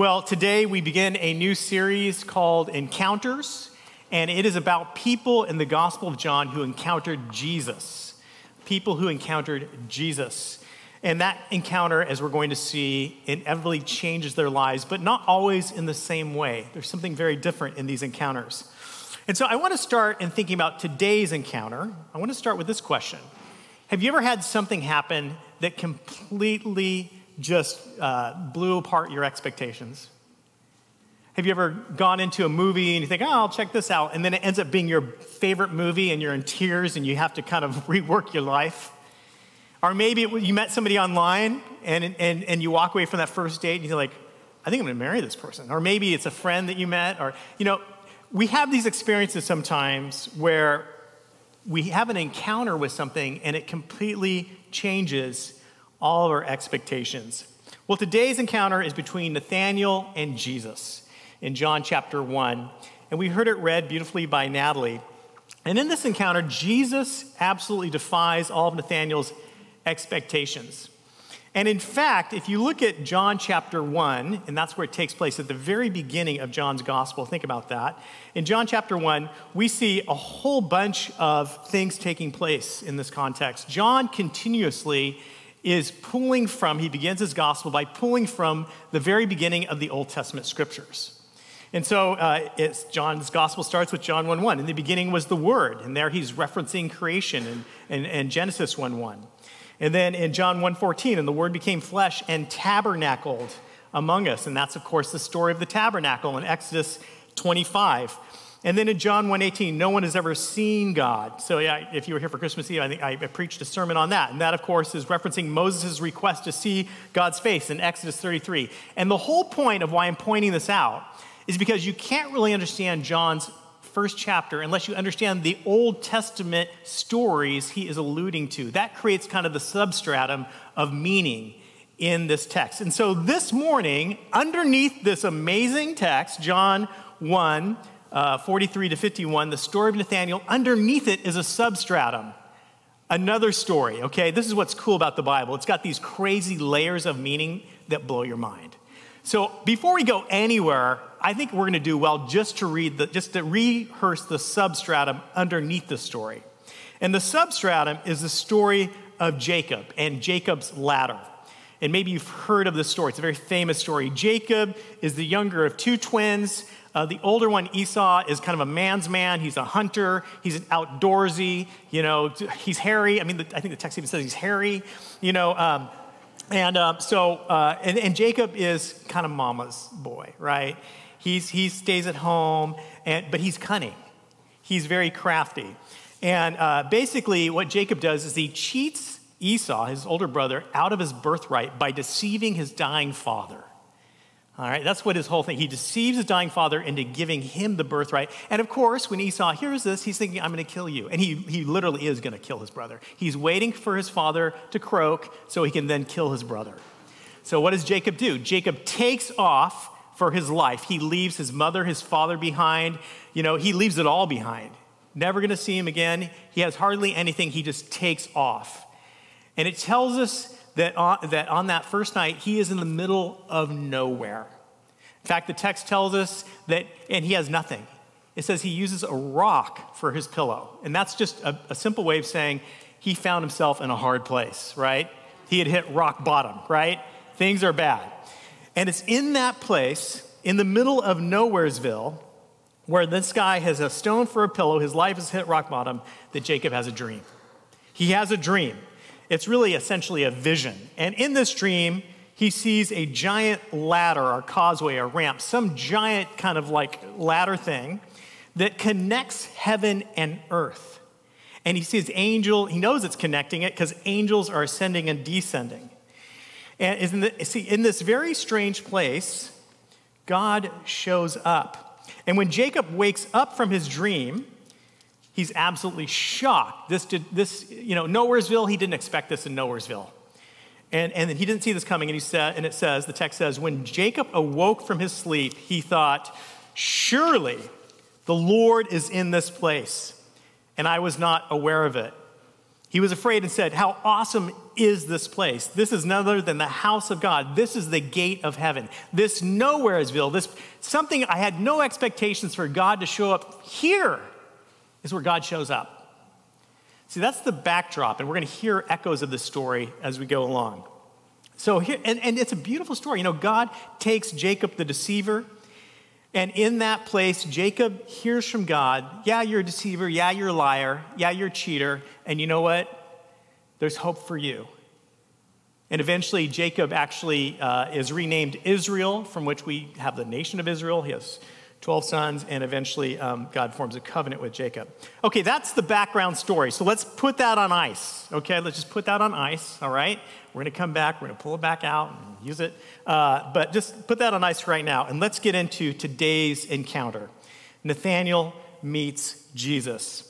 Well, today we begin a new series called Encounters, and it is about people in the Gospel of John who encountered Jesus. People who encountered Jesus. And that encounter, as we're going to see, inevitably changes their lives, but not always in the same way. There's something very different in these encounters. And so I want to start in thinking about today's encounter. I want to start with this question Have you ever had something happen that completely just uh, blew apart your expectations? Have you ever gone into a movie and you think, oh, I'll check this out, and then it ends up being your favorite movie and you're in tears and you have to kind of rework your life? Or maybe it, you met somebody online and, and, and you walk away from that first date and you're like, I think I'm to marry this person. Or maybe it's a friend that you met, or, you know, we have these experiences sometimes where we have an encounter with something and it completely changes all of our expectations. Well, today's encounter is between Nathaniel and Jesus in John chapter 1. And we heard it read beautifully by Natalie. And in this encounter, Jesus absolutely defies all of Nathaniel's expectations. And in fact, if you look at John chapter 1, and that's where it takes place at the very beginning of John's gospel, think about that. In John chapter 1, we see a whole bunch of things taking place in this context. John continuously is pulling from, he begins his gospel by pulling from the very beginning of the Old Testament scriptures. And so uh, John's gospel starts with John 1 1. In the beginning was the Word, and there he's referencing creation and, and, and Genesis 1 1. And then in John 1 14, and the Word became flesh and tabernacled among us. And that's, of course, the story of the tabernacle in Exodus 25. And then in John 1:18, no one has ever seen God. So yeah, if you were here for Christmas Eve, I think I preached a sermon on that. And that, of course, is referencing Moses' request to see God's face in Exodus 33. And the whole point of why I'm pointing this out is because you can't really understand John's first chapter unless you understand the Old Testament stories he is alluding to. That creates kind of the substratum of meaning in this text. And so this morning, underneath this amazing text, John 1, uh, 43 to 51, the story of Nathaniel, underneath it is a substratum. Another story, okay? This is what's cool about the Bible. It's got these crazy layers of meaning that blow your mind. So before we go anywhere, I think we're going to do well just to read the, just to rehearse the substratum underneath the story. And the substratum is the story of Jacob and Jacob's ladder. And maybe you've heard of this story. It's a very famous story. Jacob is the younger of two twins. Uh, the older one, Esau, is kind of a man's man. He's a hunter. He's an outdoorsy. You know, he's hairy. I mean, the, I think the text even says he's hairy. You know, um, and uh, so, uh, and, and, Jacob is kind of mama's boy, right? He's, he stays at home, and, but he's cunning. He's very crafty. And uh, basically, what Jacob does is he cheats Esau, his older brother, out of his birthright by deceiving his dying father. All right, that's what his whole thing. He deceives his dying father into giving him the birthright. And of course, when Esau hears this, he's thinking, I'm going to kill you. And he, he literally is going to kill his brother. He's waiting for his father to croak so he can then kill his brother. So, what does Jacob do? Jacob takes off for his life. He leaves his mother, his father behind. You know, he leaves it all behind. Never going to see him again. He has hardly anything. He just takes off. And it tells us that on, that on that first night, he is in the middle of nowhere. In fact, the text tells us that, and he has nothing. It says he uses a rock for his pillow. And that's just a, a simple way of saying he found himself in a hard place, right? He had hit rock bottom, right? Things are bad. And it's in that place, in the middle of Nowheresville, where this guy has a stone for a pillow, his life has hit rock bottom, that Jacob has a dream. He has a dream. It's really essentially a vision. And in this dream, he sees a giant ladder or causeway or ramp, some giant kind of like ladder thing that connects heaven and earth. And he sees angel, he knows it's connecting it because angels are ascending and descending. And in the, see, in this very strange place, God shows up. And when Jacob wakes up from his dream, he's absolutely shocked. This did this, you know, Nowheresville, he didn't expect this in Nowheresville. And, and he didn't see this coming, and he said, and it says, the text says, when Jacob awoke from his sleep, he thought, Surely the Lord is in this place, and I was not aware of it. He was afraid and said, How awesome is this place? This is none other than the house of God. This is the gate of heaven. This nowheresville, this something I had no expectations for God to show up here is where God shows up. See, that's the backdrop, and we're going to hear echoes of this story as we go along. So here, and, and it's a beautiful story. You know, God takes Jacob the deceiver, and in that place, Jacob hears from God, Yeah, you're a deceiver. Yeah, you're a liar. Yeah, you're a cheater. And you know what? There's hope for you. And eventually, Jacob actually uh, is renamed Israel, from which we have the nation of Israel. He has 12 sons, and eventually um, God forms a covenant with Jacob. Okay, that's the background story. So let's put that on ice. Okay, let's just put that on ice, all right? We're to come back, we're to pull it back out and use it. Uh, but just put that on ice right now, and let's get into today's encounter. Nathaniel meets Jesus.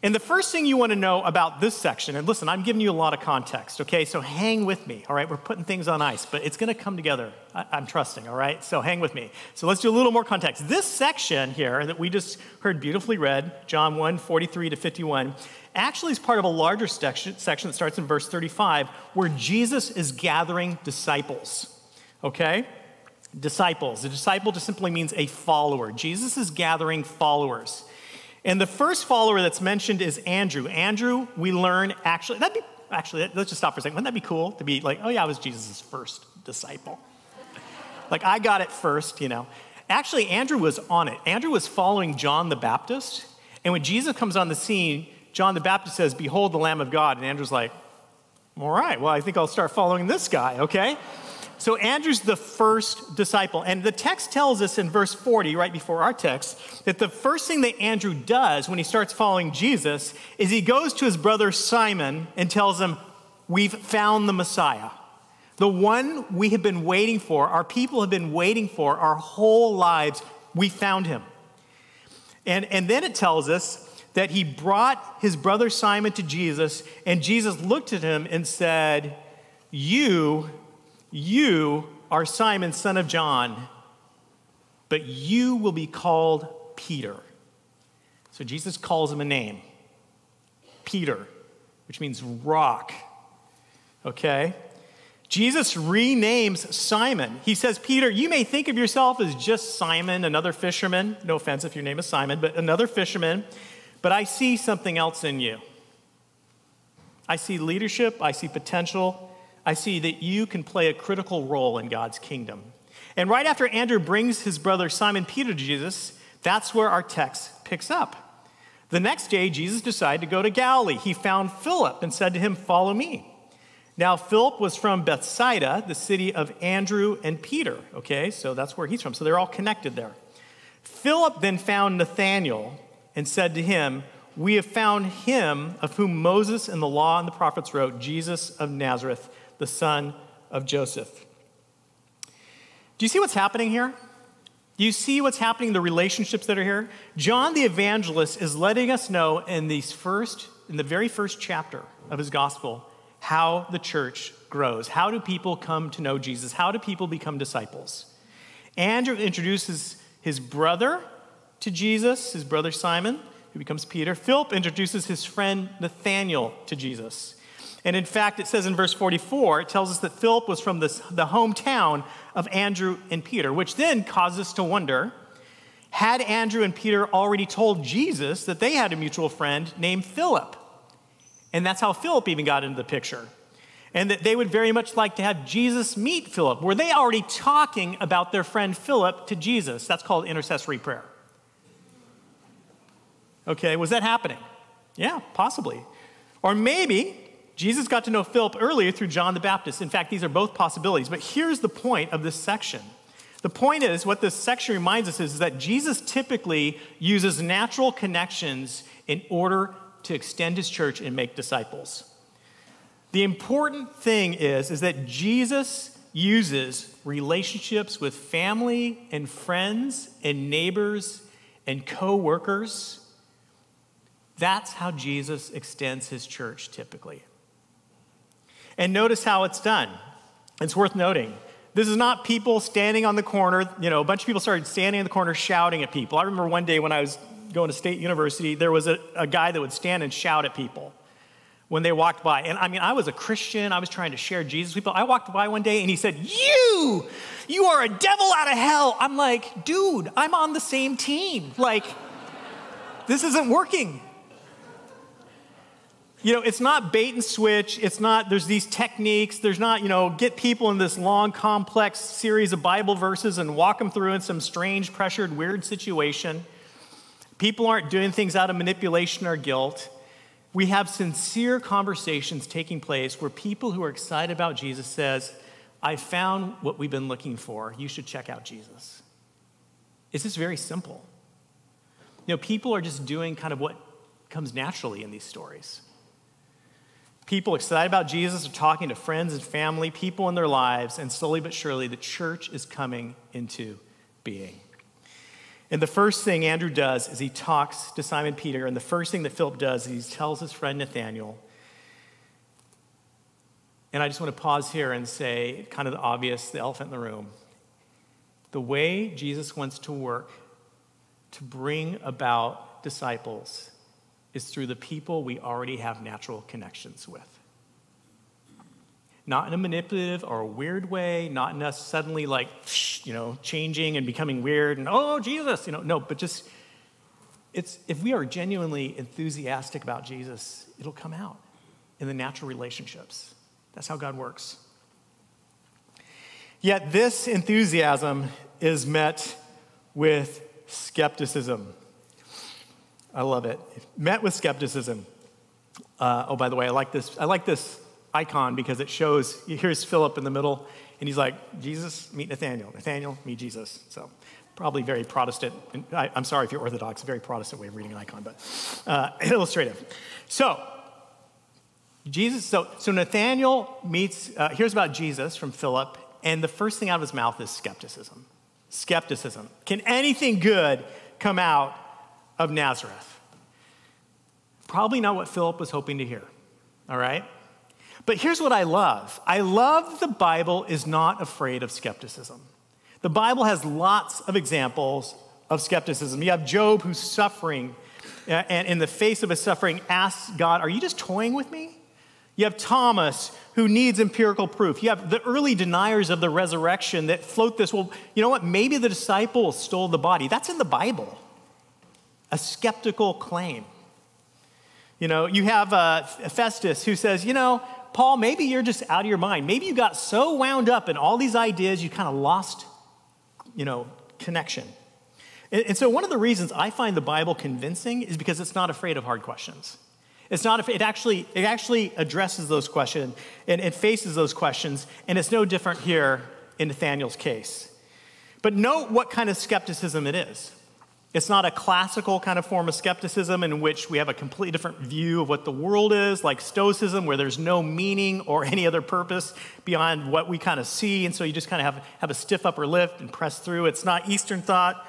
And the first thing you want to know about this section, and listen, I'm giving you a lot of context, okay? So hang with me, all right? We're putting things on ice, but it's going to come together. I- am trusting, all right? So hang with me. So let's do a little more context. This section here that we just heard beautifully read, John 1 43 to 51, actually is part of a larger section, section that starts in verse 35, where Jesus is gathering disciples, okay? Disciples. A disciple just simply means a follower. Jesus is gathering followers. And the first follower that's mentioned is Andrew. Andrew, we learn actually, that'd be, actually, let's just stop for a second. Wouldn't that be cool to be like, oh yeah, I was Jesus' first disciple? like, I got it first, you know. Actually, Andrew was on it. Andrew was following John the Baptist. And when Jesus comes on the scene, John the Baptist says, Behold the Lamb of God. And Andrew's like, All right, well, I think I'll start following this guy, okay? So Andrew's the first disciple. And the text tells us in verse 40, right before our text, that the first thing that Andrew does when he starts following Jesus is he goes to his brother Simon and tells him, We've found the Messiah. The one we have been waiting for, our people have been waiting for our whole lives. We found him. And, and then it tells us that he brought his brother Simon to Jesus, and Jesus looked at him and said, You you are Simon, son of John, but you will be called Peter. So Jesus calls him a name Peter, which means rock. Okay? Jesus renames Simon. He says, Peter, you may think of yourself as just Simon, another fisherman. No offense if your name is Simon, but another fisherman. But I see something else in you. I see leadership, I see potential, I see that you can play a critical role in God's kingdom. And right after Andrew brings his brother Simon Peter to Jesus, that's where our text picks up. The next day, Jesus decided to go to Galilee. He found Philip and said to him, Follow me. Now, Philip was from Bethsaida, the city of Andrew and Peter. Okay, so that's where he's from. So they're all connected there. Philip then found Nathanael and said to him, We have found him of whom Moses and the law and the prophets wrote, Jesus of Nazareth the son of Joseph. Do you see what's happening here? Do you see what's happening, in the relationships that are here? John the evangelist is letting us know in these first, in the very first chapter of his gospel, how the church grows. How do people come to know Jesus? How do people become disciples? Andrew introduces his brother to Jesus, his brother Simon, who becomes Peter. Philip introduces his friend Nathanael to Jesus. And in fact, it says in verse 44, it tells us that Philip was from this, the hometown of Andrew and Peter, which then causes us to wonder had Andrew and Peter already told Jesus that they had a mutual friend named Philip? And that's how Philip even got into the picture. And that they would very much like to have Jesus meet Philip. Were they already talking about their friend Philip to Jesus? That's called intercessory prayer. Okay, was that happening? Yeah, possibly. Or maybe Jesus got to know Philip earlier through John the Baptist. In fact, these are both possibilities. But here's the point of this section. The point is, what this section reminds us is, is that Jesus typically uses natural connections in order to extend his church and make disciples. The important thing is, is that Jesus uses relationships with family and friends and neighbors and co-workers. That's how Jesus extends his church typically. And notice how it's done. It's worth noting. This is not people standing on the corner. You know, a bunch of people started standing in the corner shouting at people. I remember one day when I was going to State University, there was a, a guy that would stand and shout at people. when they walked by. And I mean, I was a Christian, I was trying to share Jesus with people. I walked by one day and he said, You, you are a devil out of hell. I'm like, dude, I'm on the same team. Like, this isn't working. You know, it's not bait and switch. It's not, there's these techniques. There's not, you know, get people in this long, complex series of Bible verses and walk them through in some strange, pressured, weird situation. People aren't doing things out of manipulation or guilt. We have sincere conversations taking place where people who are excited about Jesus says, I found what we've been looking for. You should check out Jesus. It's just very simple. You know, people are just doing kind of what comes naturally in these stories. People excited about Jesus are talking to friends and family, people in their lives, and slowly but surely the church is coming into being. And the first thing Andrew does is he talks to Simon Peter, and the first thing that Philip does is he tells his friend Nathaniel. And I just want to pause here and say, kind of the obvious, the elephant in the room. The way Jesus wants to work to bring about disciples is through the people we already have natural connections with. Not in a manipulative or a weird way, not in us suddenly like, you know, changing and becoming weird and, oh, Jesus, you know, no, but just, it's, if we are genuinely enthusiastic about Jesus, it'll come out in the natural relationships. That's how God works. Yet this enthusiasm is met with skepticism. I love it. Met with skepticism. Uh, oh, by the way, I like this. I like this icon because it shows. Here's Philip in the middle, and he's like, "Jesus, meet Nathaniel. Nathaniel, meet Jesus." So, probably very Protestant. I, am sorry if you're Orthodox. Very Protestant way of reading an icon, but uh, illustrative. So, Jesus. So, so Nathaniel meets. Uh, here's about Jesus from Philip, and the first thing out of his mouth is skepticism. Skepticism. Can anything good come out of Nazareth. Probably not what Philip was hoping to hear, all right? But here's what I love I love the Bible is not afraid of skepticism. The Bible has lots of examples of skepticism. You have Job who's suffering, uh, and in the face of his suffering, asks God, Are you just toying with me? You have Thomas who needs empirical proof. You have the early deniers of the resurrection that float this. Well, you know what? Maybe the disciples stole the body. That's in the Bible a skeptical claim. You know, you have uh, Festus who says, you know, Paul, maybe you're just out of your mind. Maybe you got so wound up in all these ideas, you kind of lost, you know, connection. And, and, so, one of the reasons I find the Bible convincing is because it's not afraid of hard questions. It's not, it actually, it actually addresses those questions and it faces those questions, and it's no different here in Nathaniel's case. But note what kind of skepticism it is. It's not a classical kind of form of skepticism in which we have a completely different view of what the world is, like Stoicism, where there's no meaning or any other purpose beyond what we kind of see. And so you just kind of have, have a stiff upper lip and press through. It's not Eastern thought,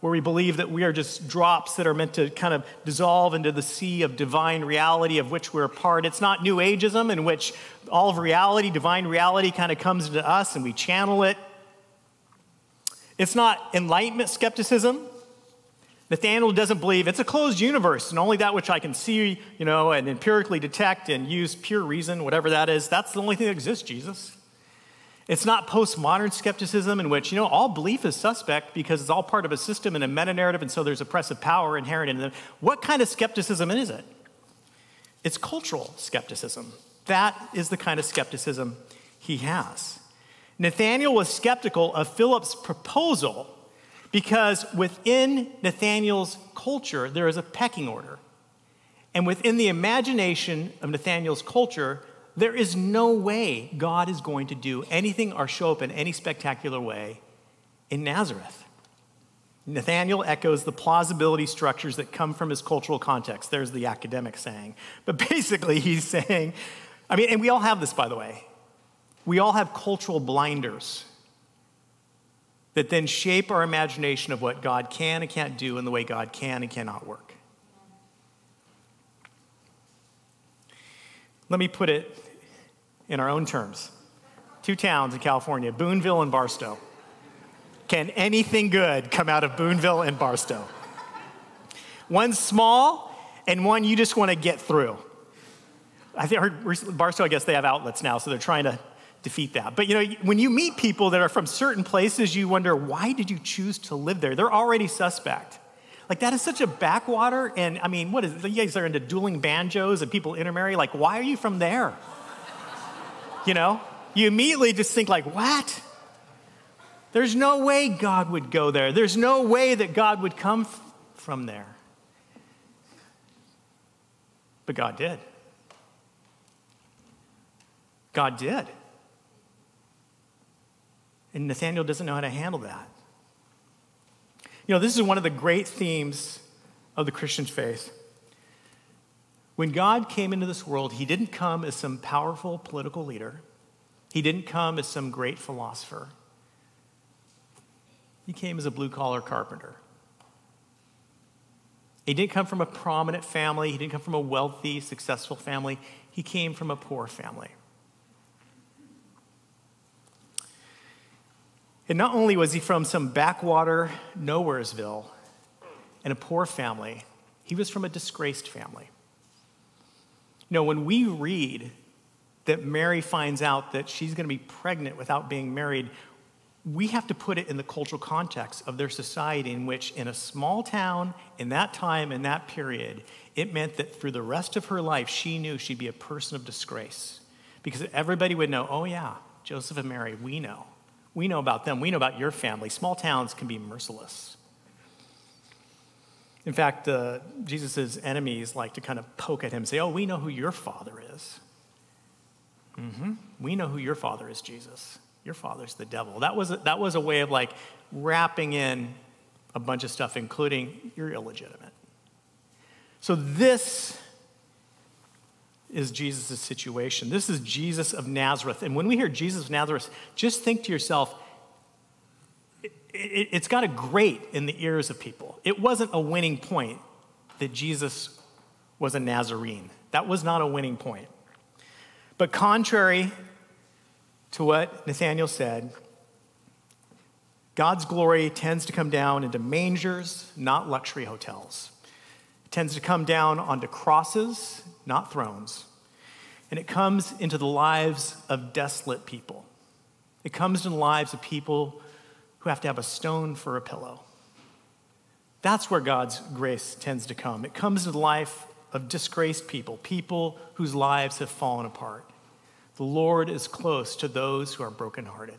where we believe that we are just drops that are meant to kind of dissolve into the sea of divine reality of which we're a part. It's not New Ageism, in which all of reality, divine reality, kind of comes into us and we channel it. It's not Enlightenment skepticism Nathaniel doesn't believe it's a closed universe and only that which I can see, you know, and empirically detect and use pure reason, whatever that is, that's the only thing that exists, Jesus. It's not postmodern skepticism in which, you know, all belief is suspect because it's all part of a system and a meta narrative, and so there's oppressive power inherent in them. What kind of skepticism is it? It's cultural skepticism. That is the kind of skepticism he has. Nathaniel was skeptical of Philip's proposal because within Nathaniel's culture, there is a pecking order. And within the imagination of Nathaniel's culture, there is no way God is going to do anything or show up in any spectacular way in Nazareth. Nathaniel echoes the plausibility structures that come from his cultural context. There's the academic saying. But basically, he's saying, I mean, and we all have this, by the way. We all have cultural blinders that then shape our imagination of what God can and can't do and the way God can and cannot work. Let me put it in our own terms two towns in California, Boonville and Barstow. Can anything good come out of Boonville and Barstow? One small and one you just want to get through. I heard Barstow, I guess they have outlets now, so they're trying to defeat that. But you know, when you meet people that are from certain places, you wonder, why did you choose to live there? They're already suspect. Like that is such a backwater, and I mean, what is it? You guys are into dueling banjos and people intermarry. Like, why are you from there? you know? You immediately just think like, what? There's no way God would go there. There's no way that God would come f- from there. But God did. God did. And Nathaniel doesn't know how to handle that. You know, this is one of the great themes of the Christian faith. When God came into this world, he didn't come as some powerful political leader, he didn't come as some great philosopher. He came as a blue collar carpenter. He didn't come from a prominent family, he didn't come from a wealthy, successful family. He came from a poor family. And not only was he from some backwater nowheresville and a poor family, he was from a disgraced family. You know, when we read that Mary finds out that she's going to be pregnant without being married, we have to put it in the cultural context of their society, in which, in a small town, in that time, in that period, it meant that for the rest of her life, she knew she'd be a person of disgrace. Because everybody would know, oh, yeah, Joseph and Mary, we know. We know about them. We know about your family. Small towns can be merciless. In fact, uh, Jesus' enemies like to kind of poke at him and say, Oh, we know who your father is. Mm-hmm. We know who your father is, Jesus. Your father's the devil. That was, a, that was a way of like wrapping in a bunch of stuff, including you're illegitimate. So, this is Jesus' situation. This is Jesus of Nazareth. And when we hear Jesus of Nazareth, just think to yourself, it, it, it's got a grate in the ears of people. It wasn't a winning point that Jesus was a Nazarene. That was not a winning point. But contrary to what Nathaniel said, God's glory tends to come down into mangers, not luxury hotels. Tends to come down onto crosses not thrones. And it comes into the lives of desolate people. It comes into the lives of people who have to have a stone for a pillow. That's where God's grace tends to come. It comes into the life of disgraced people, people whose lives have fallen apart. The Lord is close to those who are brokenhearted.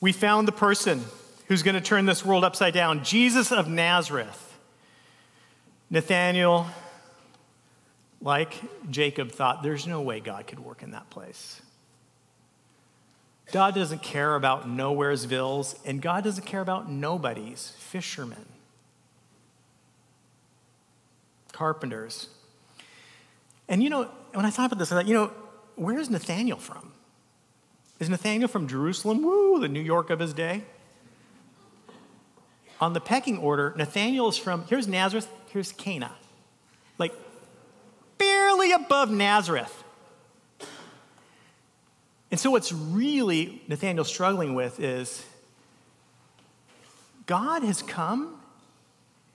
We found the person who's going to turn this world upside down Jesus of Nazareth. Nathaniel, like Jacob, thought there's no way God could work in that place. God doesn't care about nowhere's nowheresvilles, and God doesn't care about nobodies, fishermen, carpenters. And you know, when I thought about this, I thought, you know, where's Nathaniel from? Is Nathaniel from Jerusalem? Woo, the New York of his day on the pecking order, Nathaniel is from, here's Nazareth, here's Cana. Like, barely above Nazareth. And so, what's really Nathaniel struggling with is God has come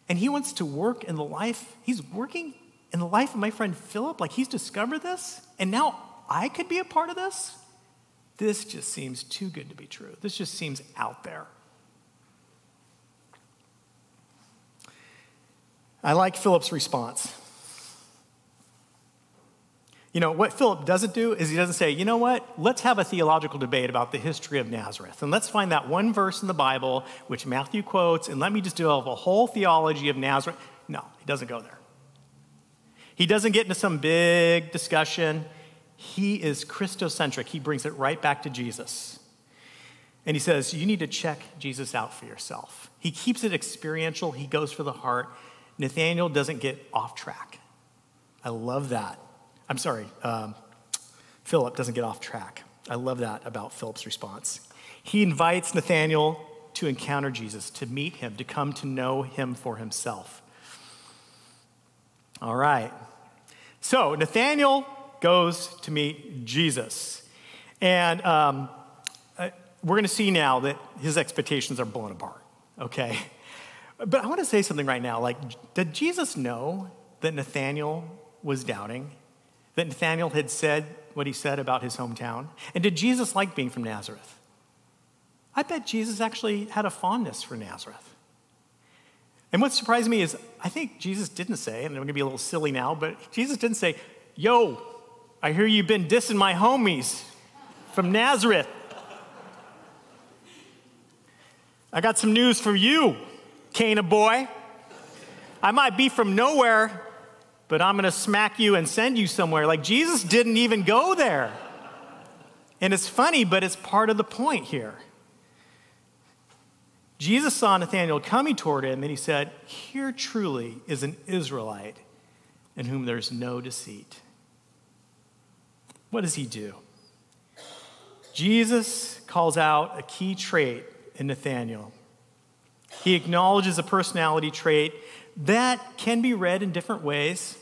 and he wants to work in the life, he's working in the life of my friend Philip. Like, he's discovered this, and now I could be a part of this. This just seems too good to be true. This just seems out there. I like Philip's response. You know, what Philip doesn't do is he doesn't say, you know what, let's have a theological debate about the history of Nazareth. And let's find that one verse in the Bible which Matthew quotes, and let me just develop a whole theology of Nazareth. No, he doesn't go there. He doesn't get into some big discussion. He is Christocentric. He brings it right back to Jesus. And he says, You need to check Jesus out for yourself. He keeps it experiential, he goes for the heart. Nathaniel doesn't get off track. I love that. I'm sorry, um, Philip doesn't get off track. I love that about Philip's response. He invites Nathaniel to encounter Jesus, to meet him, to come to know him for himself. All right. So Nathaniel goes to meet Jesus. And um, uh, we're going to see now that his expectations are blown apart, okay? But I want to say something right now. Like, did Jesus know that Nathaniel was doubting? That Nathaniel had said what he said about his hometown? And did Jesus like being from Nazareth? I bet Jesus actually had a fondness for Nazareth. And what surprised me is I think Jesus didn't say, and I'm going to be a little silly now, but Jesus didn't say, Yo, I hear you've been dissing my homies from Nazareth. I got some news for you, Cana boy. I might be from nowhere, but I'm going to smack you and send you somewhere. Like Jesus didn't even go there. And it's funny, but it's part of the point here. Jesus saw Nathanael coming toward him, and he said, Here truly is an Israelite in whom there's no deceit. What does he do? Jesus calls out a key trait in Nathanael. He acknowledges a personality trait that can be read in different ways.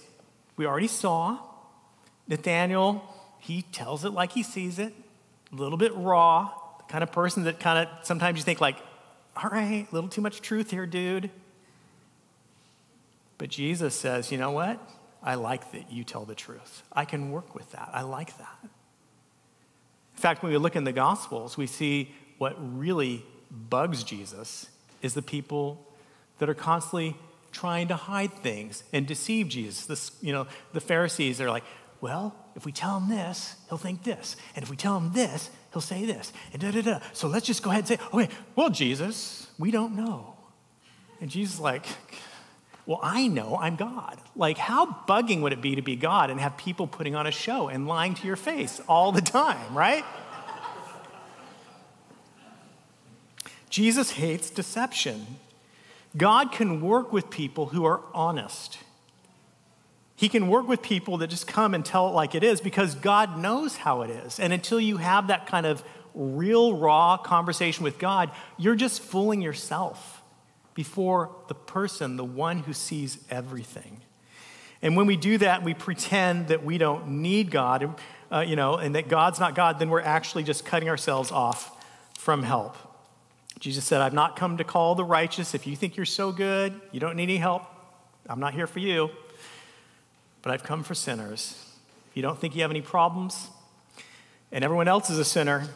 We already saw Nathaniel, he tells it like he sees it, a little bit raw, the kind of person that kind of sometimes you think like, all right, a little too much truth here, dude. But Jesus says, you know what? I like that you tell the truth. I can work with that. I like that. In fact, when we look in the Gospels, we see what really bugs Jesus is the people that are constantly trying to hide things and deceive Jesus. This, you know, the Pharisees are like, well, if we tell him this, he'll think this. And if we tell him this, he'll say this. And da da da. So let's just go ahead and say, okay, well, Jesus, we don't know. And Jesus is like, well, I know I'm God. Like, how bugging would it be to be God and have people putting on a show and lying to your face all the time, right? Jesus hates deception. God can work with people who are honest. He can work with people that just come and tell it like it is because God knows how it is. And until you have that kind of real, raw conversation with God, you're just fooling yourself before the person, the one who sees everything. And when we do that, we pretend that we don't need God, uh, you know, and that God's not God, then we're actually just cutting ourselves off from help. Jesus said, I've not come to call the righteous. If you think you're so good, you don't need any help, I'm not here for you but I've come for sinners. If you don't think you have any problems, and everyone else is a sinner,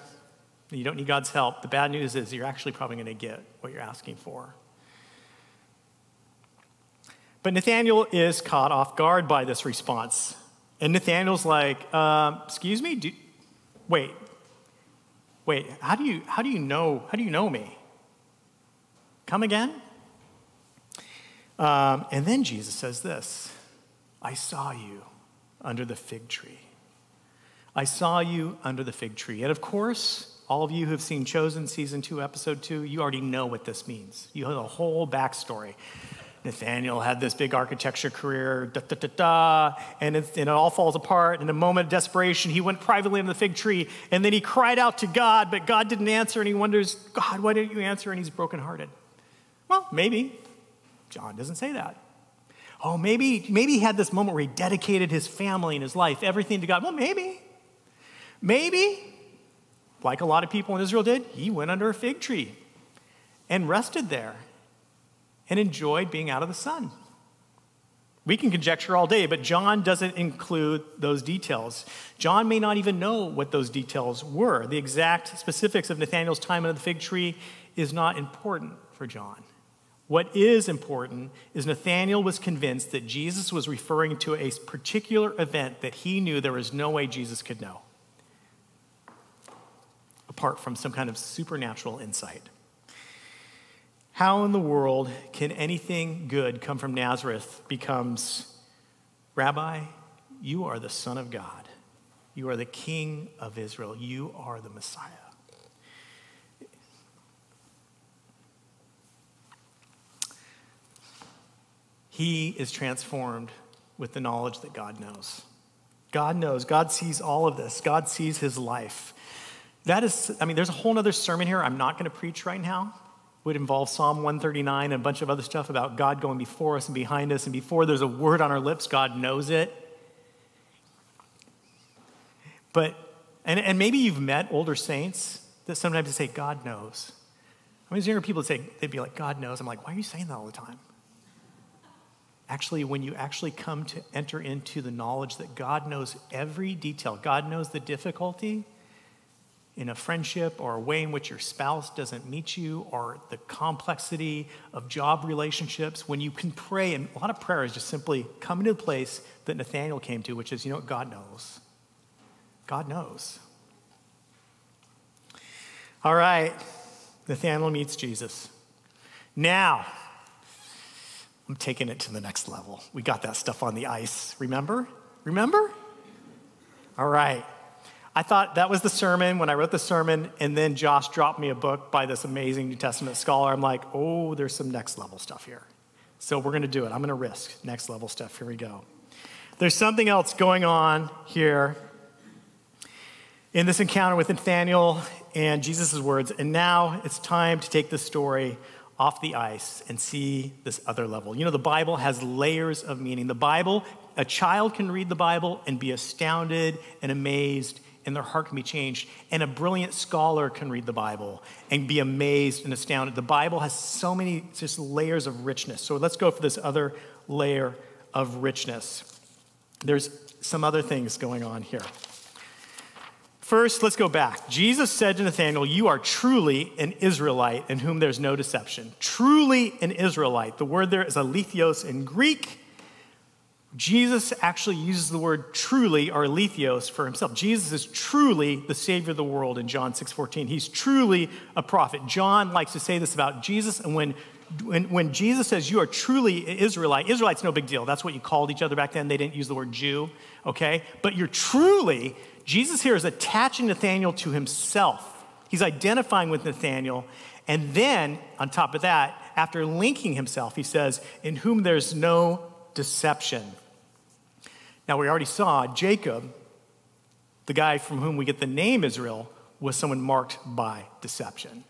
you don't need God's help, the bad news is you're actually probably going to get what you're asking for. But Nathaniel is caught off guard by this response. And Nathaniel's like, uh, excuse me? Do, wait, wait, how do, you, how do you know, how do you know me? Come again? Um, and then Jesus says this I saw you under the fig tree. I saw you under the fig tree. And of course, all of you who have seen Chosen season two, episode two, you already know what this means. You have a whole backstory. Nathaniel had this big architecture career, da da da da, and it, and it all falls apart. In a moment of desperation, he went privately under the fig tree, and then he cried out to God, but God didn't answer, and he wonders, God, why didn't you answer? And he's brokenhearted. Well, maybe. John doesn't say that. Oh, maybe, maybe he had this moment where he dedicated his family and his life, everything to God. Well, maybe. Maybe, like a lot of people in Israel did, he went under a fig tree and rested there and enjoyed being out of the sun. We can conjecture all day, but John doesn't include those details. John may not even know what those details were. The exact specifics of Nathanael's time under the fig tree is not important for John. What is important is Nathanael was convinced that Jesus was referring to a particular event that he knew there was no way Jesus could know, apart from some kind of supernatural insight. How in the world can anything good come from Nazareth becomes, Rabbi, you are the Son of God. You are the King of Israel. You are the Messiah. he is transformed with the knowledge that God knows. God knows. God sees all of this. God sees his life. That is, I mean, there's a whole other sermon here I'm not going to preach right now. Would involve Psalm 139 and a bunch of other stuff about God going before us and behind us. And before there's a word on our lips, God knows it. But, and, and maybe you've met older saints that sometimes say, God knows. I mean, there's younger people that say, they'd be like, God knows. I'm like, why are you saying that all the time? Actually, when you actually come to enter into the knowledge that God knows every detail, God knows the difficulty in a friendship or a way in which your spouse doesn't meet you or the complexity of job relationships, when you can pray, and a lot of prayer is just simply coming to the place that Nathaniel came to, which is, you know what, God knows. God knows. All right, Nathaniel meets Jesus. Now, I'm taking it to the next level. We got that stuff on the ice, remember? Remember? All right. I thought that was the sermon when I wrote the sermon, and then Josh dropped me a book by this amazing New Testament scholar. I'm like, oh, there's some next level stuff here. So we're going to do it. I'm going to risk next level stuff. Here we go. There's something else going on here in this encounter with Nathaniel and Jesus' words. And now it's time to take the story off the ice and see this other level. You know, the Bible has layers of meaning. The Bible, a child can read the Bible and be astounded and amazed and their heart can be changed. And a brilliant scholar can read the Bible and be amazed and astounded. The Bible has so many just layers of richness. So let's go for this other layer of richness. There's some other things going on here. First, let's go back. Jesus said to Nathanael, You are truly an Israelite in whom there's no deception. Truly an Israelite. The word there is aletheos in Greek. Jesus actually uses the word truly or aletheos for himself. Jesus is truly the Savior of the world in John 6 14. He's truly a prophet. John likes to say this about Jesus, and when when, when Jesus says you are truly Israelite, Israelite's no big deal. That's what you called each other back then. They didn't use the word Jew, okay? But you're truly, Jesus here is attaching Nathaniel to himself. He's identifying with Nathaniel. And then, on top of that, after linking himself, he says, In whom there's no deception. Now, we already saw Jacob, the guy from whom we get the name Israel, was someone marked by deception.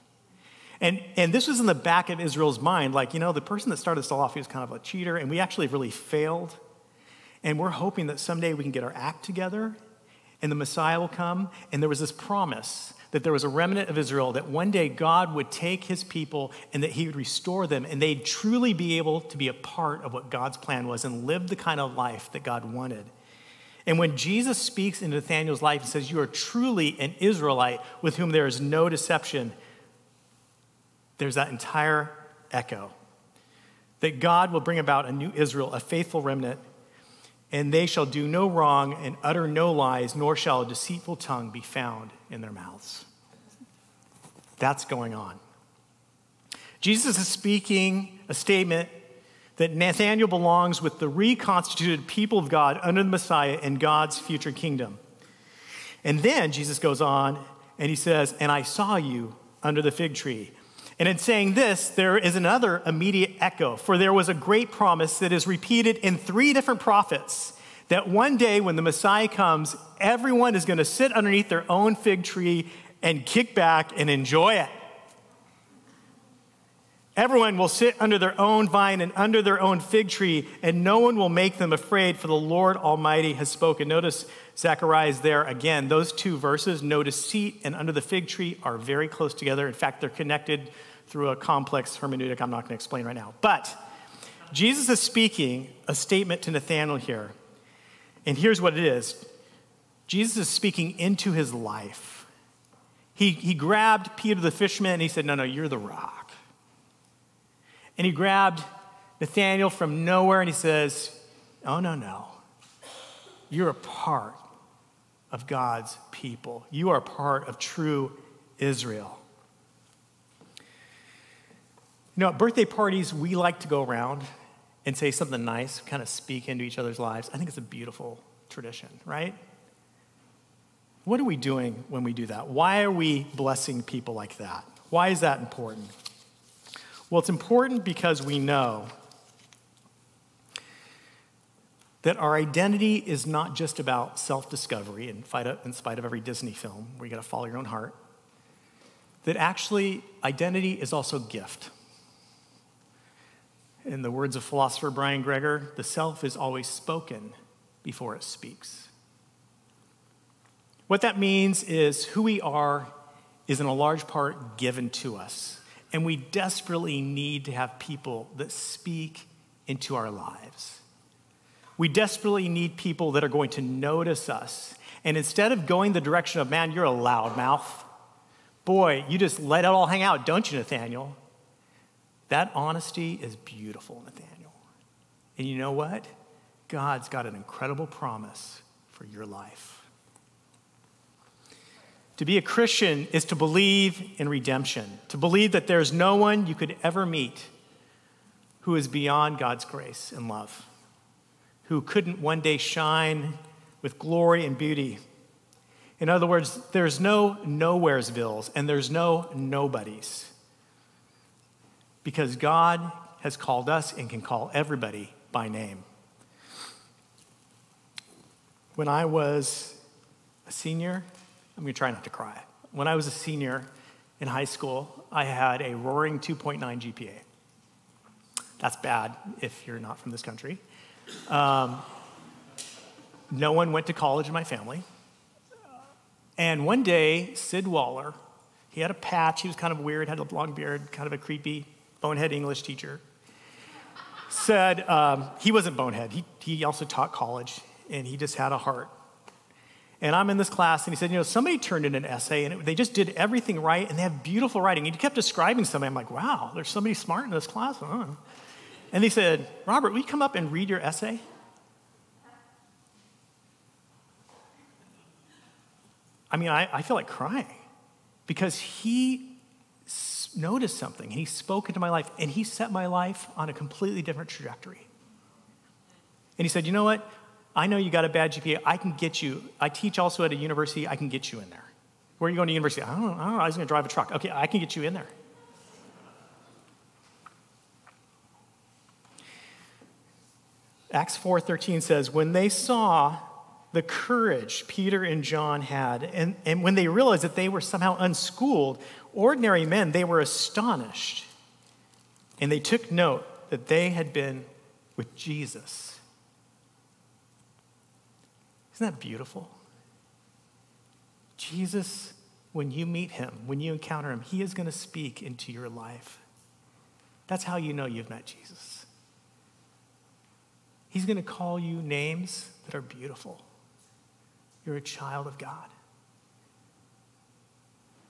And, and this was in the back of Israel's mind like, you know, the person that started this all off, he was kind of a cheater, and we actually really failed. And we're hoping that someday we can get our act together and the Messiah will come. And there was this promise that there was a remnant of Israel, that one day God would take his people and that he would restore them, and they'd truly be able to be a part of what God's plan was and live the kind of life that God wanted. And when Jesus speaks into Nathanael's life and says, You are truly an Israelite with whom there is no deception, there's that entire echo that God will bring about a new Israel, a faithful remnant, and they shall do no wrong and utter no lies, nor shall a deceitful tongue be found in their mouths. That's going on. Jesus is speaking a statement that Nathanael belongs with the reconstituted people of God under the Messiah in God's future kingdom. And then Jesus goes on and he says, And I saw you under the fig tree. And in saying this, there is another immediate echo, for there was a great promise that is repeated in three different prophets that one day when the Messiah comes, everyone is going to sit underneath their own fig tree and kick back and enjoy it. Everyone will sit under their own vine and under their own fig tree, and no one will make them afraid, for the Lord Almighty has spoken. Notice Zechariah is there again. Those two verses, no deceit and under the fig tree, are very close together. In fact, they're connected through a complex hermeneutic I'm not going to explain right now. But Jesus is speaking a statement to Nathanael here. And here's what it is Jesus is speaking into his life. He, he grabbed Peter the fisherman and he said, No, no, you're the rock. And he grabbed Nathaniel from nowhere and he says, Oh, no, no. You're a part of God's people. You are part of true Israel. You know, at birthday parties, we like to go around and say something nice, kind of speak into each other's lives. I think it's a beautiful tradition, right? What are we doing when we do that? Why are we blessing people like that? Why is that important? Well, it's important because we know that our identity is not just about self discovery, in spite of every Disney film where you got to follow your own heart, that actually identity is also gift. In the words of philosopher Brian Gregor, the self is always spoken before it speaks. What that means is who we are is in a large part given to us. And we desperately need to have people that speak into our lives. We desperately need people that are going to notice us. And instead of going the direction of, man, you're a loudmouth, boy, you just let it all hang out, don't you, Nathaniel? That honesty is beautiful, Nathaniel. And you know what? God's got an incredible promise for your life. To be a Christian is to believe in redemption, to believe that there's no one you could ever meet who is beyond God's grace and love, who couldn't one day shine with glory and beauty. In other words, there's no nowheresvilles and there's no nobodies. Because God has called us and can call everybody by name. When I was a senior, I'm going to try not to cry. When I was a senior in high school, I had a roaring 2.9 GPA. That's bad if you're not from this country. Um, no one went to college in my family. And one day, Sid Waller, he had a patch, he was kind of weird, had a long beard, kind of a creepy, bonehead English teacher, said um, he wasn't bonehead. He, he also taught college, and he just had a heart and I'm in this class, and he said, You know, somebody turned in an essay, and it, they just did everything right, and they have beautiful writing. And he kept describing somebody. I'm like, Wow, there's somebody smart in this class. Huh? And he said, Robert, will you come up and read your essay? I mean, I, I feel like crying because he noticed something. He spoke into my life, and he set my life on a completely different trajectory. And he said, You know what? I know you got a bad GPA. I can get you. I teach also at a university. I can get you in there. Where are you going to university? I don't, know. I, don't know. I was going to drive a truck. Okay, I can get you in there. Acts 4:13 says, "When they saw the courage Peter and John had, and, and when they realized that they were somehow unschooled, ordinary men, they were astonished. And they took note that they had been with Jesus. Isn't that beautiful? Jesus, when you meet him, when you encounter him, he is going to speak into your life. That's how you know you've met Jesus. He's going to call you names that are beautiful. You're a child of God.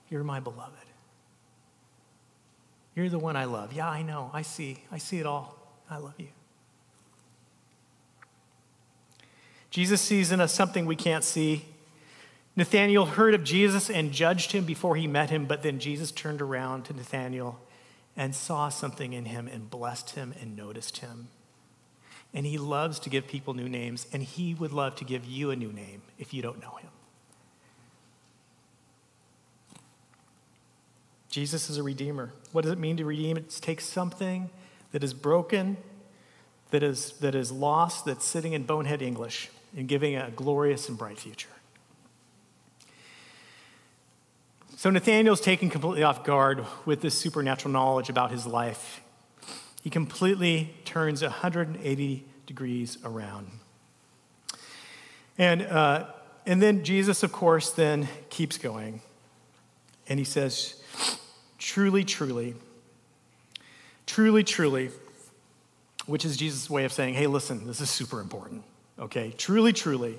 You're my beloved. You're the one I love. Yeah, I know. I see. I see it all. I love you. Jesus sees in us something we can't see. Nathanael heard of Jesus and judged him before he met him, but then Jesus turned around to Nathanael and saw something in him and blessed him and noticed him. And he loves to give people new names, and he would love to give you a new name if you don't know him. Jesus is a redeemer. What does it mean to redeem? It takes something that is broken, that is, that is lost, that's sitting in bonehead English, and giving a glorious and bright future. So Nathanael's taken completely off guard with this supernatural knowledge about his life. He completely turns 180 degrees around. And, uh, and then Jesus, of course, then keeps going. And he says, Truly, truly, truly, truly, which is Jesus' way of saying, hey, listen, this is super important okay? Truly, truly.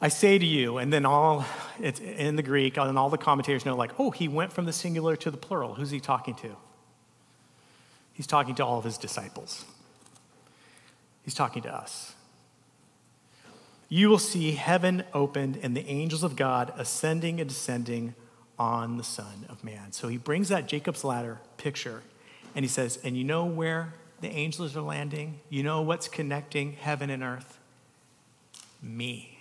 I say to you, and then all, it's in the Greek, and all the commentators know, like, oh, he went from the singular to the plural. Who's he talking to? He's talking to all of his disciples. He's talking to us. You will see heaven opened and the angels of God ascending and descending on the Son of Man. So he brings that Jacob's ladder picture and he says, and you know where the angels are landing. You know what's connecting heaven and earth? Me.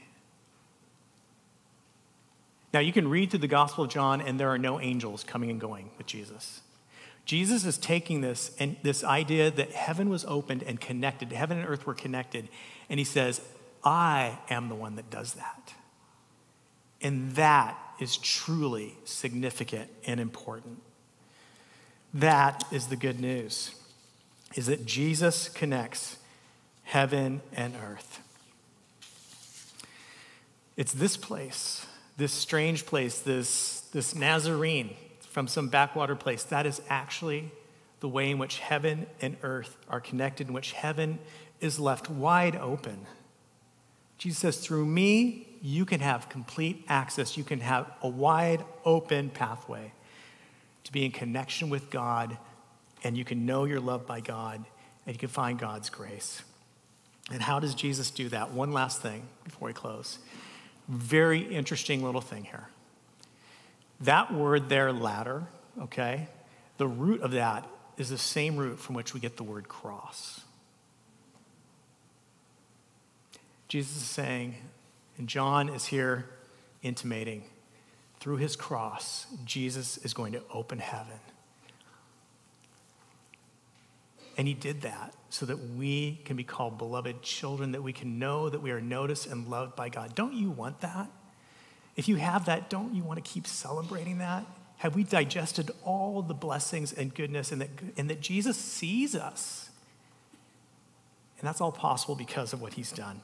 Now, you can read through the Gospel of John, and there are no angels coming and going with Jesus. Jesus is taking this and this idea that heaven was opened and connected, heaven and earth were connected, and he says, I am the one that does that. And that is truly significant and important. That is the good news is that Jesus connects heaven and earth. It's this place, this strange place, this, this Nazarene from some backwater place. That is actually the way in which heaven and earth are connected, in which heaven is left wide open. Jesus says, through me, you can have complete access. You can have a wide open pathway to be in connection with God, and you can know you're loved by God, and you can find God's grace. And how does Jesus do that? One last thing before we close. Very interesting little thing here. That word there, ladder, okay, the root of that is the same root from which we get the word cross. Jesus is saying, and John is here intimating, through his cross, Jesus is going to open heaven. And he did that so that we can be called beloved children, that we can know that we are noticed and loved by God. Don't you want that? If you have that, don't you want to keep celebrating that? Have we digested all the blessings and goodness and that, and that Jesus sees us? And that's all possible because of what he's done.